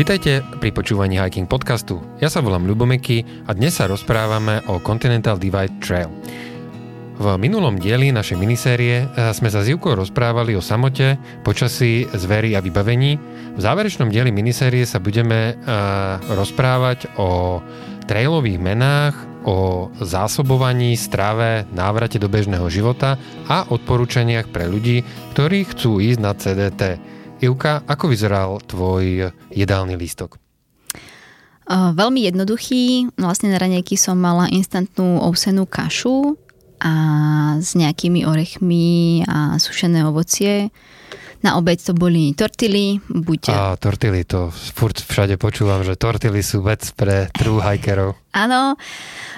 Vítajte pri počúvaní Hiking podcastu. Ja sa volám Ľubomeky a dnes sa rozprávame o Continental Divide Trail. V minulom dieli našej minisérie eh, sme sa s Ivkou rozprávali o samote, počasí, zvery a vybavení. V záverečnom dieli minisérie sa budeme uh, rozprávať o trailových menách, o zásobovaní, strave, návrate do bežného života a odporúčaniach pre ľudí, ktorí chcú ísť na CDT. Ivka, ako vyzeral tvoj jedálny lístok? Veľmi jednoduchý. Vlastne na ranejky som mala instantnú ovsenú kašu a s nejakými orechmi a sušené ovocie. Na obed to boli tortily. Buď... A tortily, to furt všade počúvam, že tortily sú vec pre true hikerov. Áno.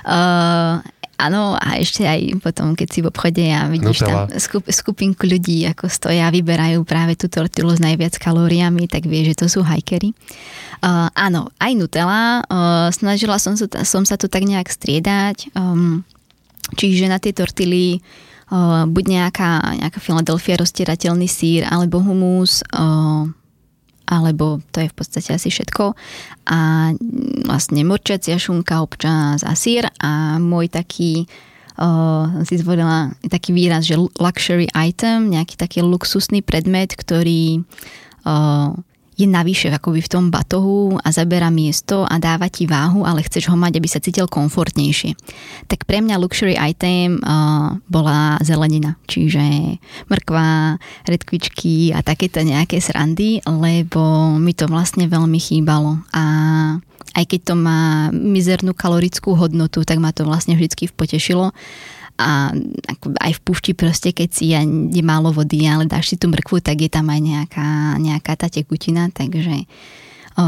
Uh, Áno, a ešte aj potom, keď si v obchode a vidíš Nutella. tam skup, skupinku ľudí, ako stoja vyberajú práve tú tortilu s najviac kalóriami, tak vie, že to sú hajkery. Uh, áno, aj Nutella. Uh, snažila som sa, som sa tu tak nejak striedať. Um, čiže na tie tortily uh, buď nejaká, nejaká Philadelphia roztierateľný sír, alebo humus, uh, alebo to je v podstate asi všetko. A vlastne morčiacia šunka, občas a sír a môj taký uh, si zvolila taký výraz, že luxury item, nejaký taký luxusný predmet, ktorý uh, je navyše akoby v tom batohu a zabera miesto a dáva ti váhu, ale chceš ho mať, aby sa cítil komfortnejšie. Tak pre mňa luxury item uh, bola zelenina, čiže mrkva, redkvičky a takéto nejaké srandy, lebo mi to vlastne veľmi chýbalo a aj keď to má mizernú kalorickú hodnotu, tak ma to vlastne vždy potešilo a aj v pušti proste, keď si je málo vody, ale dáš si tú mrkvu, tak je tam aj nejaká, nejaká tá tekutina, takže o,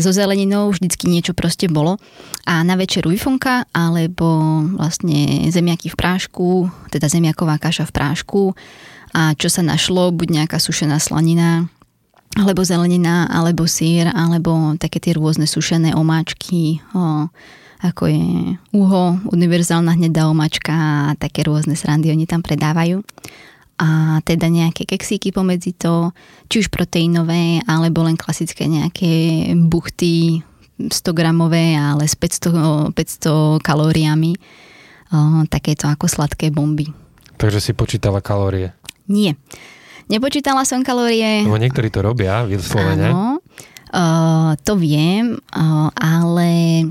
so zeleninou vždycky niečo proste bolo. A na večeru vifonka, alebo vlastne zemiaky v prášku, teda zemiaková kaša v prášku a čo sa našlo, buď nejaká sušená slanina, alebo zelenina, alebo sír, alebo také tie rôzne sušené omáčky, o, ako je uho, univerzálna hnedá omačka a také rôzne srandy oni tam predávajú. A teda nejaké keksíky pomedzi to, či už proteínové, alebo len klasické nejaké buchty 100 gramové, ale s 500, 500 kalóriami. O, takéto ako sladké bomby. Takže si počítala kalórie? Nie. Nepočítala som kalórie. Lebo niektorí to robia, vyslovene. Áno, uh, to viem, uh, ale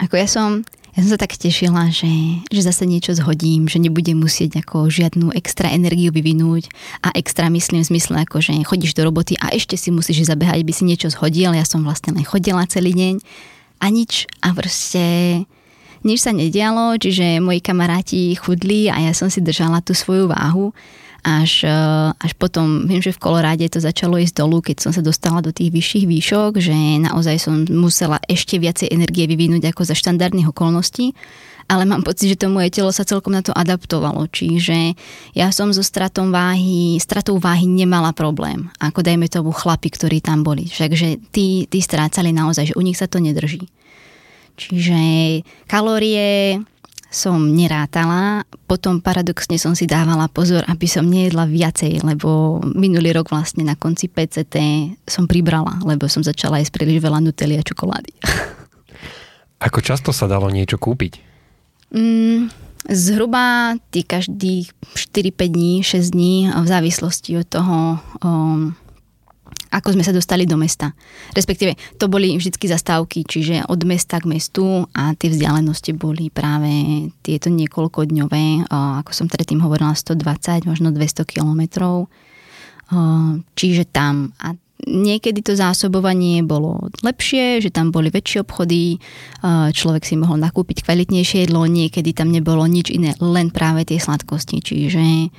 ako ja som, ja som sa tak tešila, že, že zase niečo zhodím, že nebudem musieť ako žiadnu extra energiu vyvinúť a extra myslím v zmysle ako, že chodíš do roboty a ešte si musíš zabehať, aby si niečo zhodil. Ja som vlastne len chodila celý deň a nič a proste nič sa nedialo, čiže moji kamaráti chudli a ja som si držala tú svoju váhu až, eh, až potom, viem, že v Koloráde to začalo ísť dolu, keď som sa dostala do tých vyšších výšok, že naozaj som musela ešte viacej energie vyvinúť ako za štandardných okolností ale mám pocit, že to moje telo sa celkom na to adaptovalo. Čiže ja som so stratou váhy, stratou váhy nemala problém. Ako dajme tomu chlapi, ktorí tam boli. Takže tí, tí strácali naozaj, že u nich sa to nedrží. Čiže kalórie, som nerátala. Potom paradoxne som si dávala pozor, aby som nejedla viacej, lebo minulý rok vlastne na konci PCT som pribrala, lebo som začala jesť príliš veľa nutely a čokolády. Ako často sa dalo niečo kúpiť? Mm, zhruba tý každých 4-5 dní, 6 dní v závislosti od toho, um, ako sme sa dostali do mesta. Respektíve, to boli vždycky zastávky, čiže od mesta k mestu a tie vzdialenosti boli práve tieto niekoľkodňové, ako som predtým hovorila, 120, možno 200 kilometrov. Čiže tam. A niekedy to zásobovanie bolo lepšie, že tam boli väčšie obchody, človek si mohol nakúpiť kvalitnejšie jedlo, niekedy tam nebolo nič iné, len práve tie sladkosti. Čiže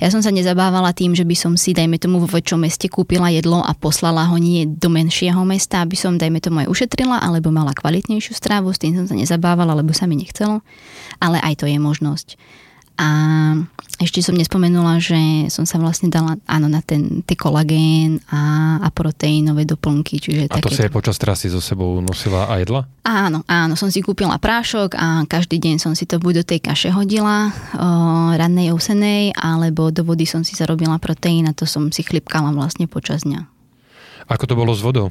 ja som sa nezabávala tým, že by som si, dajme tomu, vo väčšom meste kúpila jedlo a poslala ho nie do menšieho mesta, aby som, dajme tomu, aj ušetrila, alebo mala kvalitnejšiu strávu, s tým som sa nezabávala, lebo sa mi nechcelo. Ale aj to je možnosť. A ešte som nespomenula, že som sa vlastne dala áno, na ten ty kolagén a, a proteínové doplnky. Čiže a to si aj počas trasy so sebou nosila a jedla? Áno, áno, som si kúpila prášok a každý deň som si to buď do tej kaše hodila, o, rannej, ousenej, alebo do vody som si zarobila proteín a to som si chlipkala vlastne počas dňa. Ako to bolo s vodou?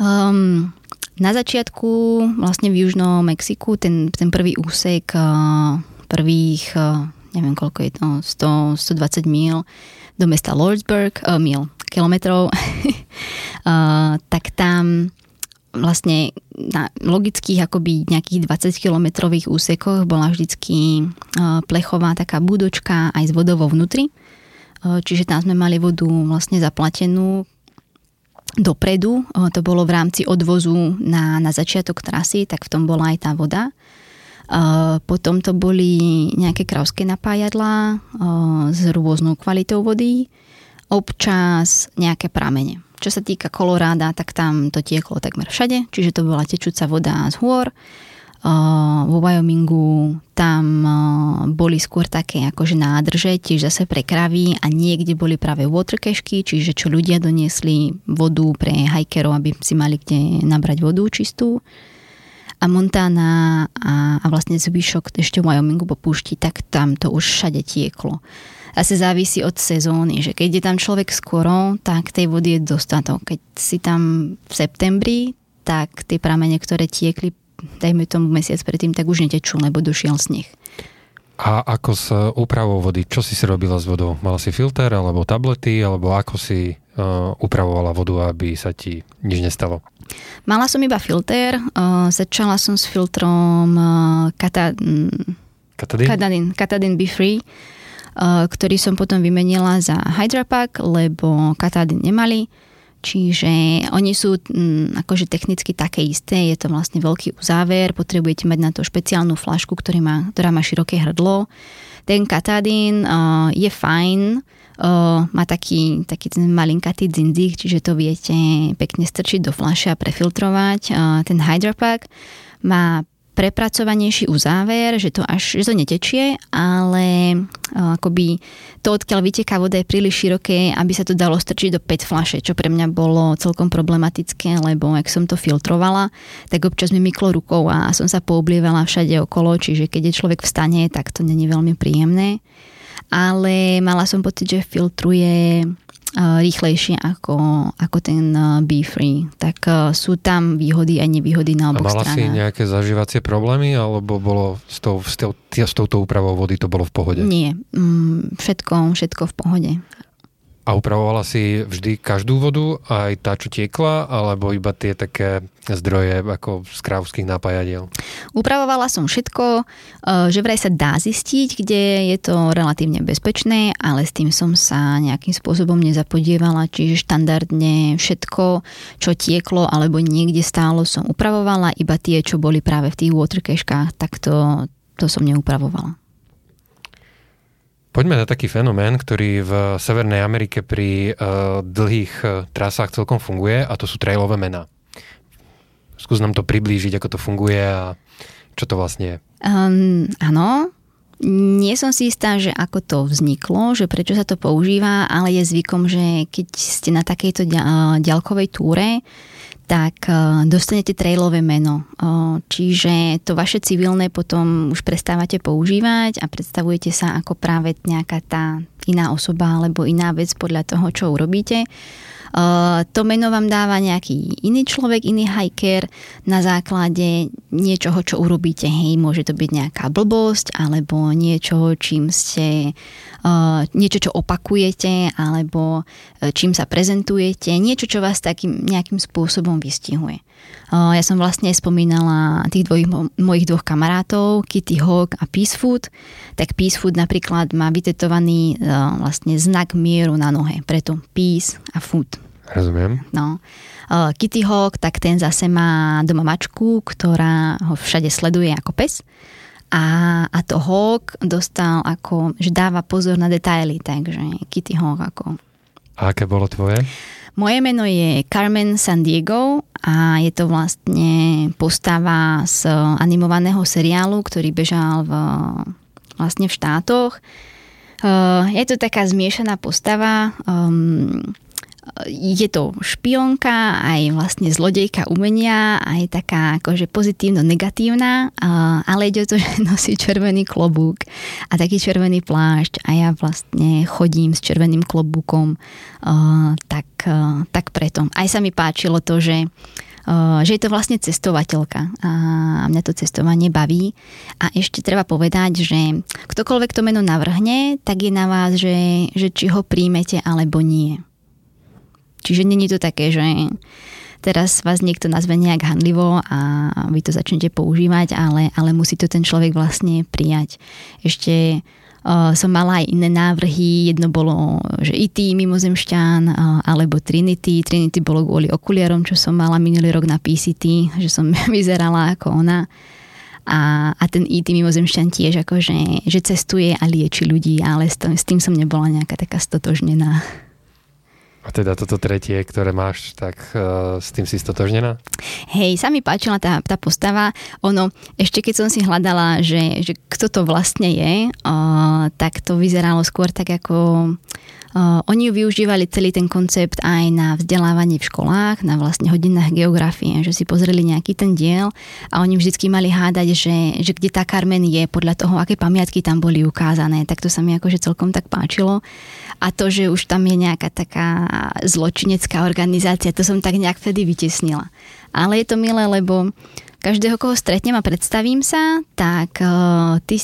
Um, na začiatku vlastne v Južnom Mexiku ten, ten prvý úsek uh, prvých, uh, neviem koľko je to, 100, 120 mil do mesta Lordsburg, uh, mil, kilometrov, uh, tak tam vlastne na logických akoby nejakých 20 kilometrových úsekoch bola vždycky plechová taká budočka aj s vodou vo vnútri. Čiže tam sme mali vodu vlastne zaplatenú dopredu. To bolo v rámci odvozu na, na začiatok trasy, tak v tom bola aj tá voda. Potom to boli nejaké krauské napájadlá s rôznou kvalitou vody, občas nejaké pramene. Čo sa týka Koloráda, tak tam to tieklo takmer všade, čiže to bola tečúca voda z hôr. Vo Wyomingu tam boli skôr také akože nádrže, tiež zase pre kravy a niekde boli práve waterkešky, čiže čo ľudia doniesli vodu pre hajkerov, aby si mali kde nabrať vodu čistú. A Montana a, a vlastne zvyšok ešte v Wyomingu po púšti, tak tam to už všade tieklo asi závisí od sezóny, že keď je tam človek skoro, tak tej vody je dostatok. Keď si tam v septembri, tak tie pramene, ktoré tiekli, dajme tomu mesiac predtým, tak už netečú, lebo došiel sneh. A ako s úpravou vody? Čo si si robila s vodou? Mala si filter, alebo tablety, alebo ako si uh, upravovala vodu, aby sa ti nič nestalo? Mala som iba filter, uh, začala som s filtrom uh, kata, Katadin? Katadin, Katadin Be Free. Eh, ktorý som potom vymenila za Hydrapack, lebo katádyn nemali. Čiže oni sú m, mm, akože technicky také isté, je to vlastne veľký uzáver, potrebujete mať na to špeciálnu flašku, ktorý má, ktorá má široké hrdlo. Ten katadín uh, je fajn, uh, má taký, taký ten malinkatý dzindzich, čiže to viete pekne strčiť do flaše a prefiltrovať. Uh, ten Hydrapack má prepracovanejší uzáver, že to až že to netečie, ale akoby to, odkiaľ vyteká voda je príliš široké, aby sa to dalo strčiť do 5 flaše, čo pre mňa bolo celkom problematické, lebo ak som to filtrovala, tak občas mi myklo rukou a som sa pooblievala všade okolo, čiže keď je človek vstane, tak to není veľmi príjemné. Ale mala som pocit, že filtruje rýchlejšie ako, ako ten Be Free. Tak sú tam výhody a nevýhody na oboch stranách. mala stranách. si nejaké zažívacie problémy, alebo bolo s, tou, s, tou, s touto úpravou vody to bolo v pohode? Nie, mm, všetko, všetko v pohode. A upravovala si vždy každú vodu, aj tá, čo tiekla, alebo iba tie také zdroje ako z krávských napájadiel? Upravovala som všetko, e, že vraj sa dá zistiť, kde je to relatívne bezpečné, ale s tým som sa nejakým spôsobom nezapodievala, čiže štandardne všetko, čo tieklo alebo niekde stálo, som upravovala, iba tie, čo boli práve v tých waterkeškách, tak to, to som neupravovala. Poďme na taký fenomén, ktorý v Severnej Amerike pri uh, dlhých uh, trasách celkom funguje a to sú trailové mená. Skús nám to priblížiť, ako to funguje a čo to vlastne je. Um, áno, nie som si istá, že ako to vzniklo, že prečo sa to používa, ale je zvykom, že keď ste na takejto ďalkovej túre, tak e, dostanete trailové meno. E, čiže to vaše civilné potom už prestávate používať a predstavujete sa ako práve nejaká tá iná osoba alebo iná vec podľa toho, čo urobíte. Uh, to meno vám dáva nejaký iný človek, iný hiker na základe niečoho, čo urobíte. Hej, môže to byť nejaká blbosť alebo niečo, čím ste uh, niečo, čo opakujete alebo uh, čím sa prezentujete, niečo, čo vás takým nejakým spôsobom vystihuje. Ja som vlastne spomínala tých dvojich, mojich dvoch kamarátov, Kitty Hawk a Peace Food. Tak Peace Food napríklad má vytetovaný vlastne znak mieru na nohe, preto Peace a Food. Rozumiem. No. Kitty Hawk, tak ten zase má doma mačku, ktorá ho všade sleduje ako pes. A, a to Hawk dostal ako, že dáva pozor na detaily, takže Kitty Hawk ako... A aké bolo tvoje? Moje meno je Carmen San Diego a je to vlastne postava z animovaného seriálu, ktorý bežal v, vlastne v štátoch. Je to taká zmiešaná postava. Je to špionka, aj vlastne zlodejka umenia, aj taká akože pozitívno-negatívna, ale ide o to, že nosí červený klobúk a taký červený plášť a ja vlastne chodím s červeným klobúkom, tak, tak preto. Aj sa mi páčilo to, že že je to vlastne cestovateľka a mňa to cestovanie baví. A ešte treba povedať, že ktokoľvek to meno navrhne, tak je na vás, že, že či ho príjmete alebo nie. Čiže není to také, že teraz vás niekto nazve nejak handlivo a vy to začnete používať, ale, ale musí to ten človek vlastne prijať. Ešte uh, som mala aj iné návrhy, jedno bolo, že IT mimozemšťan uh, alebo Trinity. Trinity bolo kvôli okuliarom, čo som mala minulý rok na PCT, že som vyzerala ako ona. A, a ten IT mimozemšťan tiež akože, že cestuje a lieči ľudí, ale s tým, s tým som nebola nejaká taká stotožnená. A teda toto tretie, ktoré máš, tak uh, s tým si stotožnená? Hej, sa mi páčila tá, tá postava. Ono, ešte keď som si hľadala, že, že kto to vlastne je, uh, tak to vyzeralo skôr tak ako oni ju využívali celý ten koncept aj na vzdelávanie v školách, na vlastne hodinách geografie, že si pozreli nejaký ten diel a oni vždycky mali hádať, že, že kde tá Carmen je, podľa toho, aké pamiatky tam boli ukázané. Tak to sa mi akože celkom tak páčilo. A to, že už tam je nejaká taká zločinecká organizácia, to som tak nejak vtedy vytesnila. Ale je to milé, lebo každého, koho stretnem a predstavím sa, tak uh, ty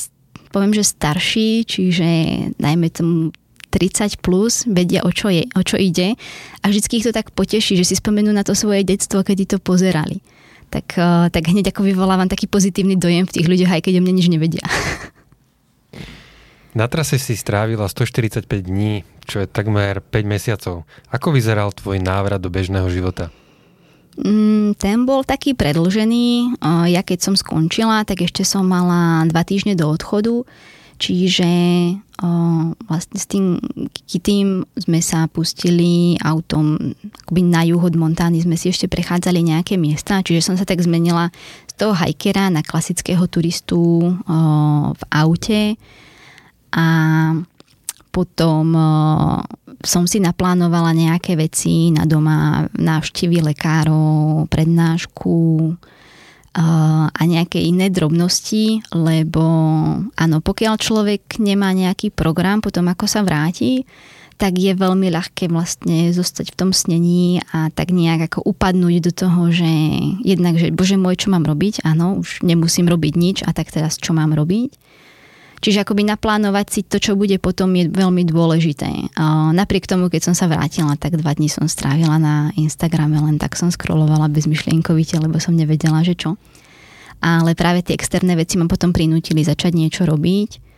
poviem, že starší, čiže najmä tomu 30 plus vedia, o čo, je, o čo ide a vždycky ich to tak poteší, že si spomenú na to svoje detstvo, kedy to pozerali. Tak, eh, tak hneď ako vyvolávam taký pozitívny dojem v tých ľuďoch, aj keď o mne nič nevedia. Na trase si strávila 145 dní, čo je takmer 5 mesiacov. Ako vyzeral tvoj návrat do bežného života? Mm, ten bol taký predlžený. Eh, ja keď som skončila, tak ešte som mala dva týždne do odchodu. Čiže o, vlastne s tým Kitým sme sa pustili autom akoby na juh od Montány, sme si ešte prechádzali nejaké miesta, čiže som sa tak zmenila z toho hajkera na klasického turistu o, v aute. A potom o, som si naplánovala nejaké veci na doma, návštevy lekárov, prednášku, a nejaké iné drobnosti, lebo áno, pokiaľ človek nemá nejaký program potom ako sa vráti, tak je veľmi ľahké vlastne zostať v tom snení a tak nejak ako upadnúť do toho, že jednak, že bože môj, čo mám robiť, áno, už nemusím robiť nič a tak teraz čo mám robiť. Čiže akoby naplánovať si to, čo bude potom, je veľmi dôležité. Napriek tomu, keď som sa vrátila, tak dva dní som strávila na Instagrame, len tak som scrollovala bezmyšlienkovite, lebo som nevedela, že čo. Ale práve tie externé veci ma potom prinútili začať niečo robiť.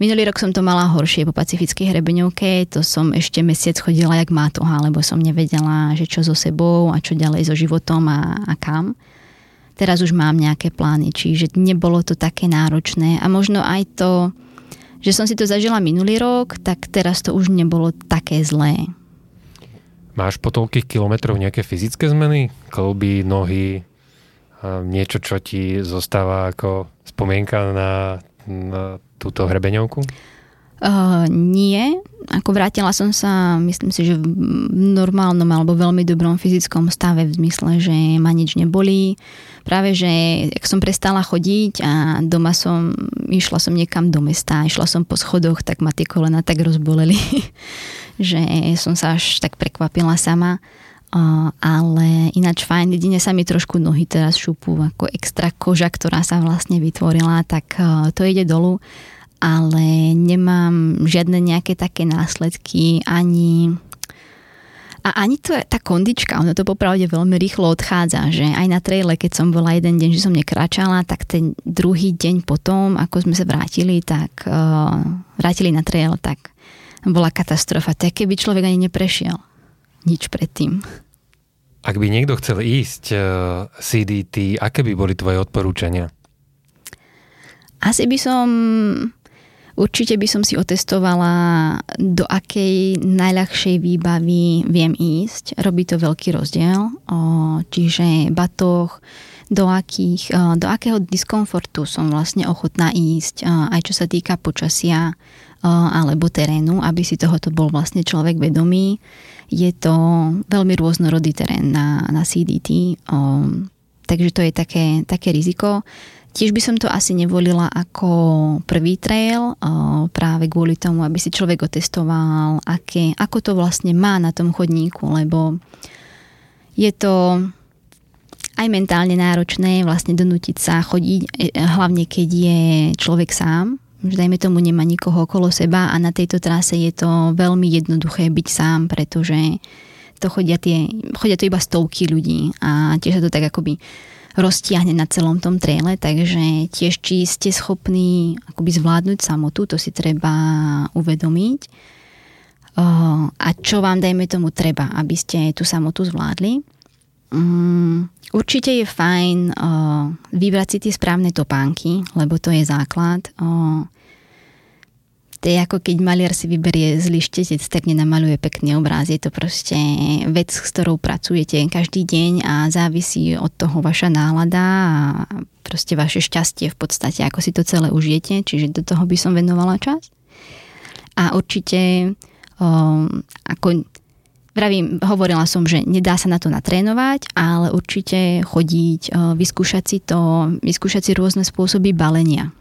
Minulý rok som to mala horšie po pacifickej hrebeňovke, to som ešte mesiac chodila jak mátoha, lebo som nevedela, že čo so sebou a čo ďalej so životom a, a kam teraz už mám nejaké plány, čiže nebolo to také náročné a možno aj to, že som si to zažila minulý rok, tak teraz to už nebolo také zlé. Máš po toľkých kilometroch nejaké fyzické zmeny? Kolby, nohy, niečo, čo ti zostáva ako spomienka na, na túto hrebeňovku? Uh, nie. Ako vrátila som sa, myslím si, že v normálnom alebo veľmi dobrom fyzickom stave v zmysle, že ma nič nebolí. Práve, že ak som prestala chodiť a doma som, išla som niekam do mesta, išla som po schodoch, tak ma tie kolena tak rozboleli, že som sa až tak prekvapila sama. Uh, ale ináč fajn, jedine sa mi trošku nohy teraz šupú, ako extra koža, ktorá sa vlastne vytvorila, tak uh, to ide dolu ale nemám žiadne nejaké také následky ani a ani to je tá kondička, ono to popravde veľmi rýchlo odchádza, že aj na traile, keď som bola jeden deň, že som nekráčala, tak ten druhý deň potom, ako sme sa vrátili, tak uh, vrátili na trail, tak bola katastrofa. Tak keby človek ani neprešiel. Nič predtým. Ak by niekto chcel ísť uh, CDT, aké by boli tvoje odporúčania? Asi by som Určite by som si otestovala, do akej najľahšej výbavy viem ísť. Robí to veľký rozdiel. Čiže batoh, do, akých, do akého diskomfortu som vlastne ochotná ísť, aj čo sa týka počasia, alebo terénu, aby si tohoto bol vlastne človek vedomý. Je to veľmi rôznorodý terén na, na CDT, takže to je také, také riziko. Tiež by som to asi nevolila ako prvý trail, práve kvôli tomu, aby si človek otestoval, aké, ako to vlastne má na tom chodníku, lebo je to aj mentálne náročné vlastne donútiť sa chodiť, e, hlavne keď je človek sám, že dajme tomu nemá nikoho okolo seba a na tejto trase je to veľmi jednoduché byť sám, pretože to chodia, tie, chodia to iba stovky ľudí a tiež sa to tak akoby roztiahne na celom tom traile, takže tiež či ste schopní akoby zvládnuť samotu, to si treba uvedomiť. A čo vám, dajme tomu, treba, aby ste tú samotu zvládli. Mm, určite je fajn vybrať si tie správne topánky, lebo to je základ. To ako keď maliar si vyberie zlý štetec, tak nenamaluje pekný obráz. Je to proste vec, s ktorou pracujete každý deň a závisí od toho vaša nálada a proste vaše šťastie v podstate, ako si to celé užijete. Čiže do toho by som venovala čas. A určite um, ako Vravím, hovorila som, že nedá sa na to natrénovať, ale určite chodiť, vyskúšať si to, vyskúšať si rôzne spôsoby balenia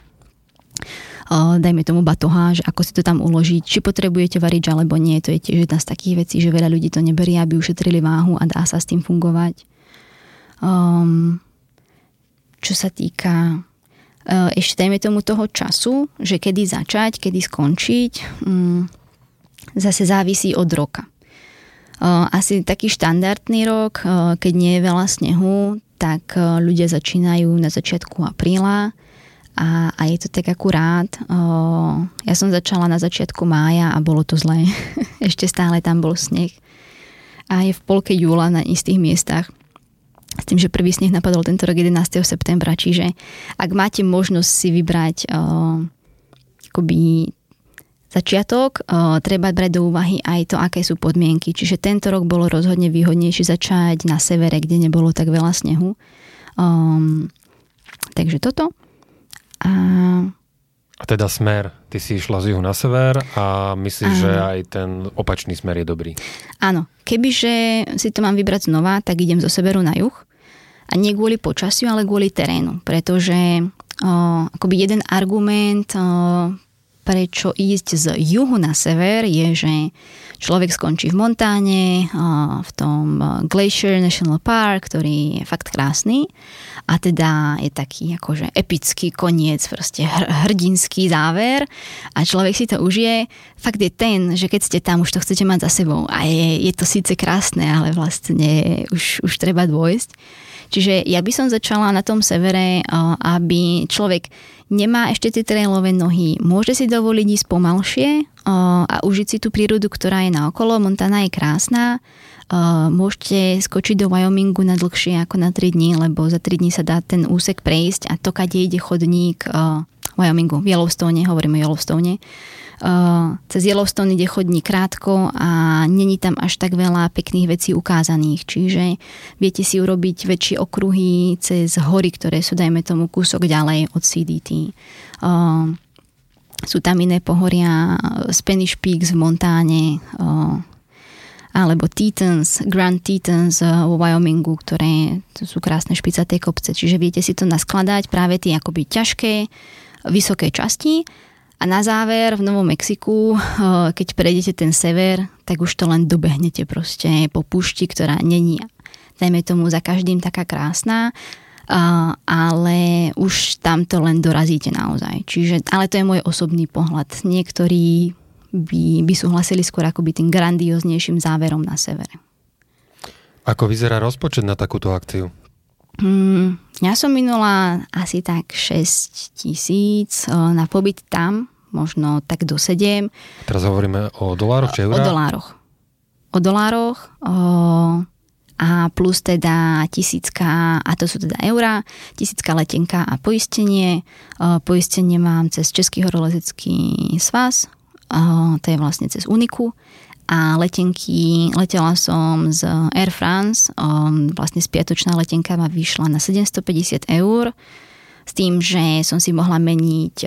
dajme tomu batoha, ako si to tam uložiť, či potrebujete variť alebo nie, to je tiež jedna z takých vecí, že veľa ľudí to neberie, aby ušetrili váhu a dá sa s tým fungovať. Um, čo sa týka uh, ešte dajme tomu toho času, že kedy začať, kedy skončiť, um, zase závisí od roka. Uh, asi taký štandardný rok, uh, keď nie je veľa snehu, tak ľudia začínajú na začiatku apríla, a, a je to tak akurát. O, ja som začala na začiatku mája a bolo to zlé. Ešte stále tam bol sneh. A je v polke júla na istých miestach. S tým, že prvý sneh napadol tento rok 11. septembra. Čiže ak máte možnosť si vybrať o, akoby začiatok, o, treba brať do úvahy aj to, aké sú podmienky. Čiže tento rok bolo rozhodne výhodnejšie začať na severe, kde nebolo tak veľa snehu. Um, takže toto. A... a teda smer, ty si išla z juhu na sever a myslíš, Áno. že aj ten opačný smer je dobrý? Áno, kebyže si to mám vybrať znova, tak idem zo severu na juh. A nie kvôli počasiu, ale kvôli terénu. Pretože o, akoby jeden argument, o, prečo ísť z juhu na sever, je, že človek skončí v Montáne, v tom Glacier National Park, ktorý je fakt krásny a teda je taký akože epický koniec, proste hrdinský záver a človek si to užije. Fakt je ten, že keď ste tam, už to chcete mať za sebou a je, je to síce krásne, ale vlastne už, už treba dôjsť. Čiže ja by som začala na tom severe, aby človek nemá ešte tie trailové nohy, môže si dovoliť ísť pomalšie a užiť si tú prírodu, ktorá je naokolo. Montana je krásna, môžete skočiť do Wyomingu na dlhšie ako na 3 dní, lebo za 3 dní sa dá ten úsek prejsť a to, kade ide chodník Wyomingu, v Yellowstone, hovoríme o Yellowstone, cez Yellowstone ide chodník krátko a není tam až tak veľa pekných vecí ukázaných, čiže viete si urobiť väčšie okruhy cez hory, ktoré sú, dajme tomu, kúsok ďalej od CDT. Uh, sú tam iné pohoria, Spanish Peaks v Montáne, alebo Tetons, Grand Tetons eh, vo Wyomingu, ktoré sú krásne špicaté kopce. Čiže viete si to naskladať práve tie akoby ťažké, vysoké časti a na záver v Novom Mexiku, eh, keď prejdete ten sever, tak už to len dobehnete proste po púšti, ktorá není, dajme tomu, za každým taká krásna, Uh, ale už tam to len dorazíte naozaj. Čiže, ale to je môj osobný pohľad. Niektorí by, by súhlasili skôr akoby tým grandióznejším záverom na severe. Ako vyzerá rozpočet na takúto akciu? Hmm, ja som minula asi tak 6 tisíc na pobyt tam, možno tak do 7. Teraz hovoríme o dolároch či eurách? O dolároch. O dolároch o, a plus teda tisícka, a to sú teda eurá, tisícka letenka a poistenie. O, poistenie mám cez Český horolezecký svaz, to je vlastne cez Uniku a letenky, letela som z Air France, vlastne spiatočná letenka ma vyšla na 750 eur, s tým, že som si mohla meniť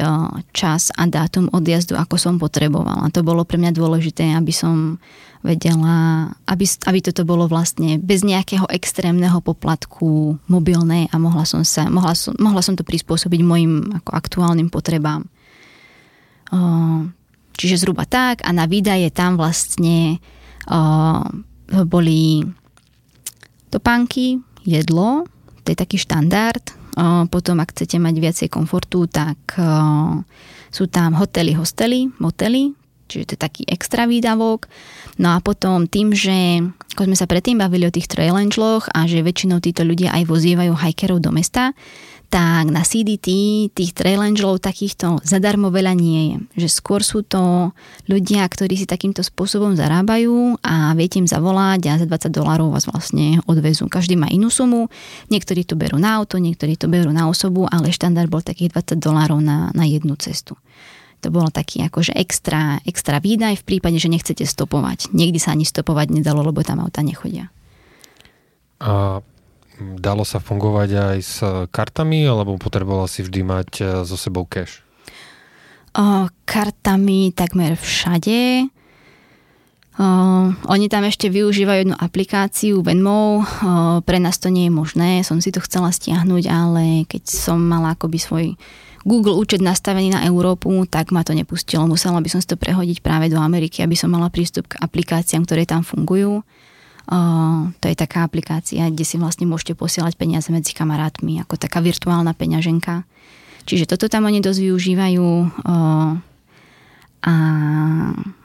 čas a dátum odjazdu, ako som potrebovala. To bolo pre mňa dôležité, aby som vedela, aby, aby toto bolo vlastne bez nejakého extrémneho poplatku mobilné a mohla som, sa, mohla som, mohla som to prispôsobiť mojim ako aktuálnym potrebám. Čiže zhruba tak a na výdaje tam vlastne boli topánky, jedlo, to je taký štandard. Potom, ak chcete mať viacej komfortu, tak sú tam hotely, hostely, motely, čiže to je taký extra výdavok. No a potom tým, že ako sme sa predtým bavili o tých trail a že väčšinou títo ľudia aj vozievajú hikerov do mesta, tak na CDT tých trail angelov takýchto zadarmo veľa nie je. Že skôr sú to ľudia, ktorí si takýmto spôsobom zarábajú a viete im zavolať a za 20 dolárov vás vlastne odvezú. Každý má inú sumu, niektorí to berú na auto, niektorí to berú na osobu, ale štandard bol takých 20 dolárov na, na jednu cestu. To bolo taký akože extra, extra výdaj v prípade, že nechcete stopovať. Niekdy sa ani stopovať nedalo, lebo tam auta nechodia. A dalo sa fungovať aj s kartami, alebo potrebovala si vždy mať e, so sebou cash? O, kartami takmer všade. O, oni tam ešte využívajú jednu aplikáciu Venmo. O, pre nás to nie je možné, som si to chcela stiahnuť, ale keď som mala akoby svoj Google účet nastavený na Európu, tak ma to nepustilo. Musela by som si to prehodiť práve do Ameriky, aby som mala prístup k aplikáciám, ktoré tam fungujú to je taká aplikácia, kde si vlastne môžete posielať peniaze medzi kamarátmi, ako taká virtuálna peňaženka. Čiže toto tam oni dosť využívajú. A,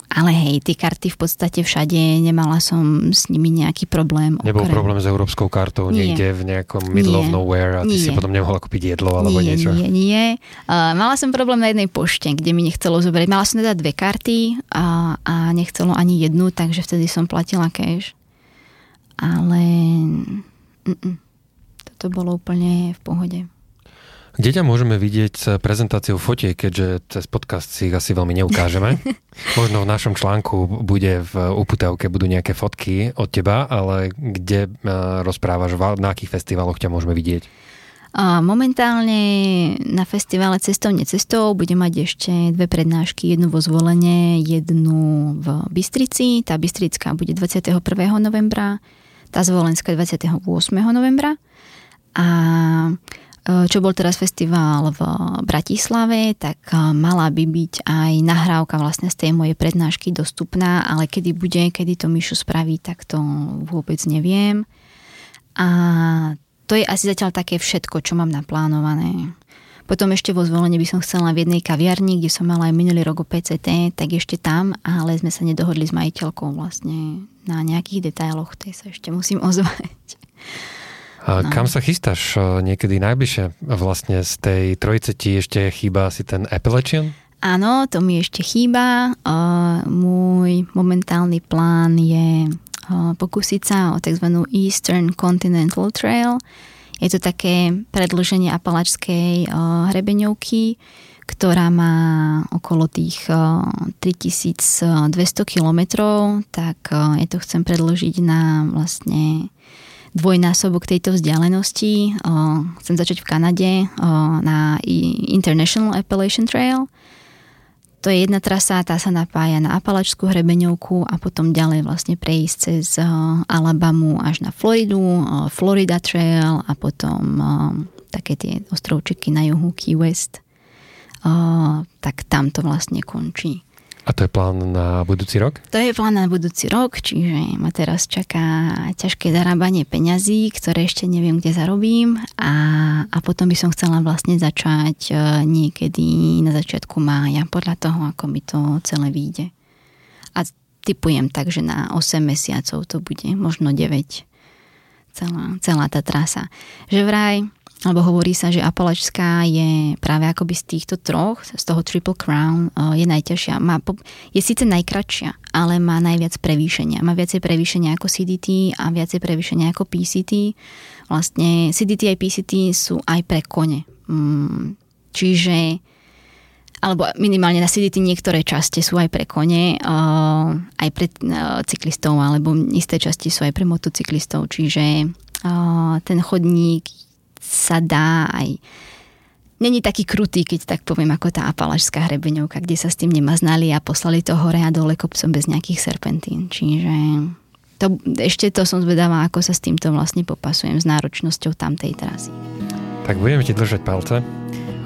ale hej, tie karty v podstate všade, nemala som s nimi nejaký problém. Nebol okrem... problém s európskou kartou nie. niekde v nejakom middle nie. of nowhere a ty nie. si potom nemohla kúpiť jedlo alebo nie, niečo? Nie, nie. Uh, mala som problém na jednej pošte, kde mi nechcelo zobrať. Mala som teda dve karty a, a nechcelo ani jednu, takže vtedy som platila cash ale mm, toto bolo úplne v pohode. Kde ťa môžeme vidieť s prezentáciou fotiek, keďže cez podcast si ich asi veľmi neukážeme. Možno v našom článku bude v uputavke budú nejaké fotky od teba, ale kde eh, rozprávaš, na akých festivaloch ťa môžeme vidieť? A momentálne na festivale Cestou necestou budem mať ešte dve prednášky, jednu vo zvolenie, jednu v Bystrici. Tá Bystrická bude 21. novembra tá zvolenská 28. novembra. A e, čo bol teraz festival v Bratislave, tak e, mala by byť aj nahrávka vlastne z tej mojej prednášky dostupná, ale kedy bude, kedy to Mišu spraví, tak to vôbec neviem. A to je asi zatiaľ také všetko, čo mám naplánované. Potom ešte vo zvolení by som chcela v jednej kaviarni, kde som mala aj minulý rok o PCT, tak ešte tam, ale sme sa nedohodli s majiteľkou vlastne na nejakých detailoch, tej sa ešte musím ozvať. A no. kam sa chystáš niekedy najbližšie? Vlastne z tej trojice ti ešte chýba asi ten Appalachian? Áno, to mi ešte chýba. Môj momentálny plán je pokúsiť sa o tzv. Eastern Continental Trail, je to také predlženie apalačskej uh, hrebeňovky, ktorá má okolo tých uh, 3200 kilometrov, tak uh, ja to chcem predložiť na vlastne dvojnásobok tejto vzdialenosti. Chcem začať v Kanade na International Appalachian Trail to je jedna trasa, tá sa napája na Apalačskú hrebeňovku a potom ďalej vlastne prejsť cez uh, Alabamu až na Floridu, uh, Florida Trail a potom uh, také tie ostrovčeky na juhu Key West. Tak tam to vlastne končí. A to je plán na budúci rok? To je plán na budúci rok, čiže ma teraz čaká ťažké zarábanie peňazí, ktoré ešte neviem, kde zarobím a, a potom by som chcela vlastne začať e, niekedy na začiatku mája, podľa toho, ako mi to celé vyjde. A typujem tak, že na 8 mesiacov to bude, možno 9 celá, celá tá trasa. Že vraj alebo hovorí sa, že Apalačská je práve akoby z týchto troch, z toho Triple Crown, je najťažšia. Má, je síce najkračšia, ale má najviac prevýšenia. Má viacej prevýšenia ako CDT a viacej prevýšenia ako PCT. Vlastne CDT aj PCT sú aj pre kone. Mm, čiže alebo minimálne na CDT niektoré časti sú aj pre kone, aj pre cyklistov, alebo isté časti sú aj pre motocyklistov, čiže ten chodník sa dá aj není taký krutý, keď tak poviem, ako tá apalašská hrebeňovka, kde sa s tým nemaznali a poslali to hore a dole kopcom bez nejakých serpentín. Čiže to, ešte to som zvedavá, ako sa s týmto vlastne popasujem s náročnosťou tamtej trasy. Tak budeme ti držať palce.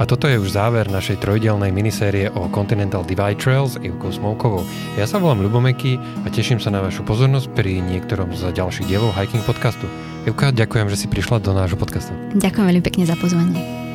A toto je už záver našej trojdielnej minisérie o Continental Divide Trails Ivkou Smolkovou. Ja sa volám Ľubomeky a teším sa na vašu pozornosť pri niektorom z ďalších dielov Hiking podcastu. Ivka, ďakujem, že si prišla do nášho podcastu. Ďakujem veľmi pekne za pozvanie.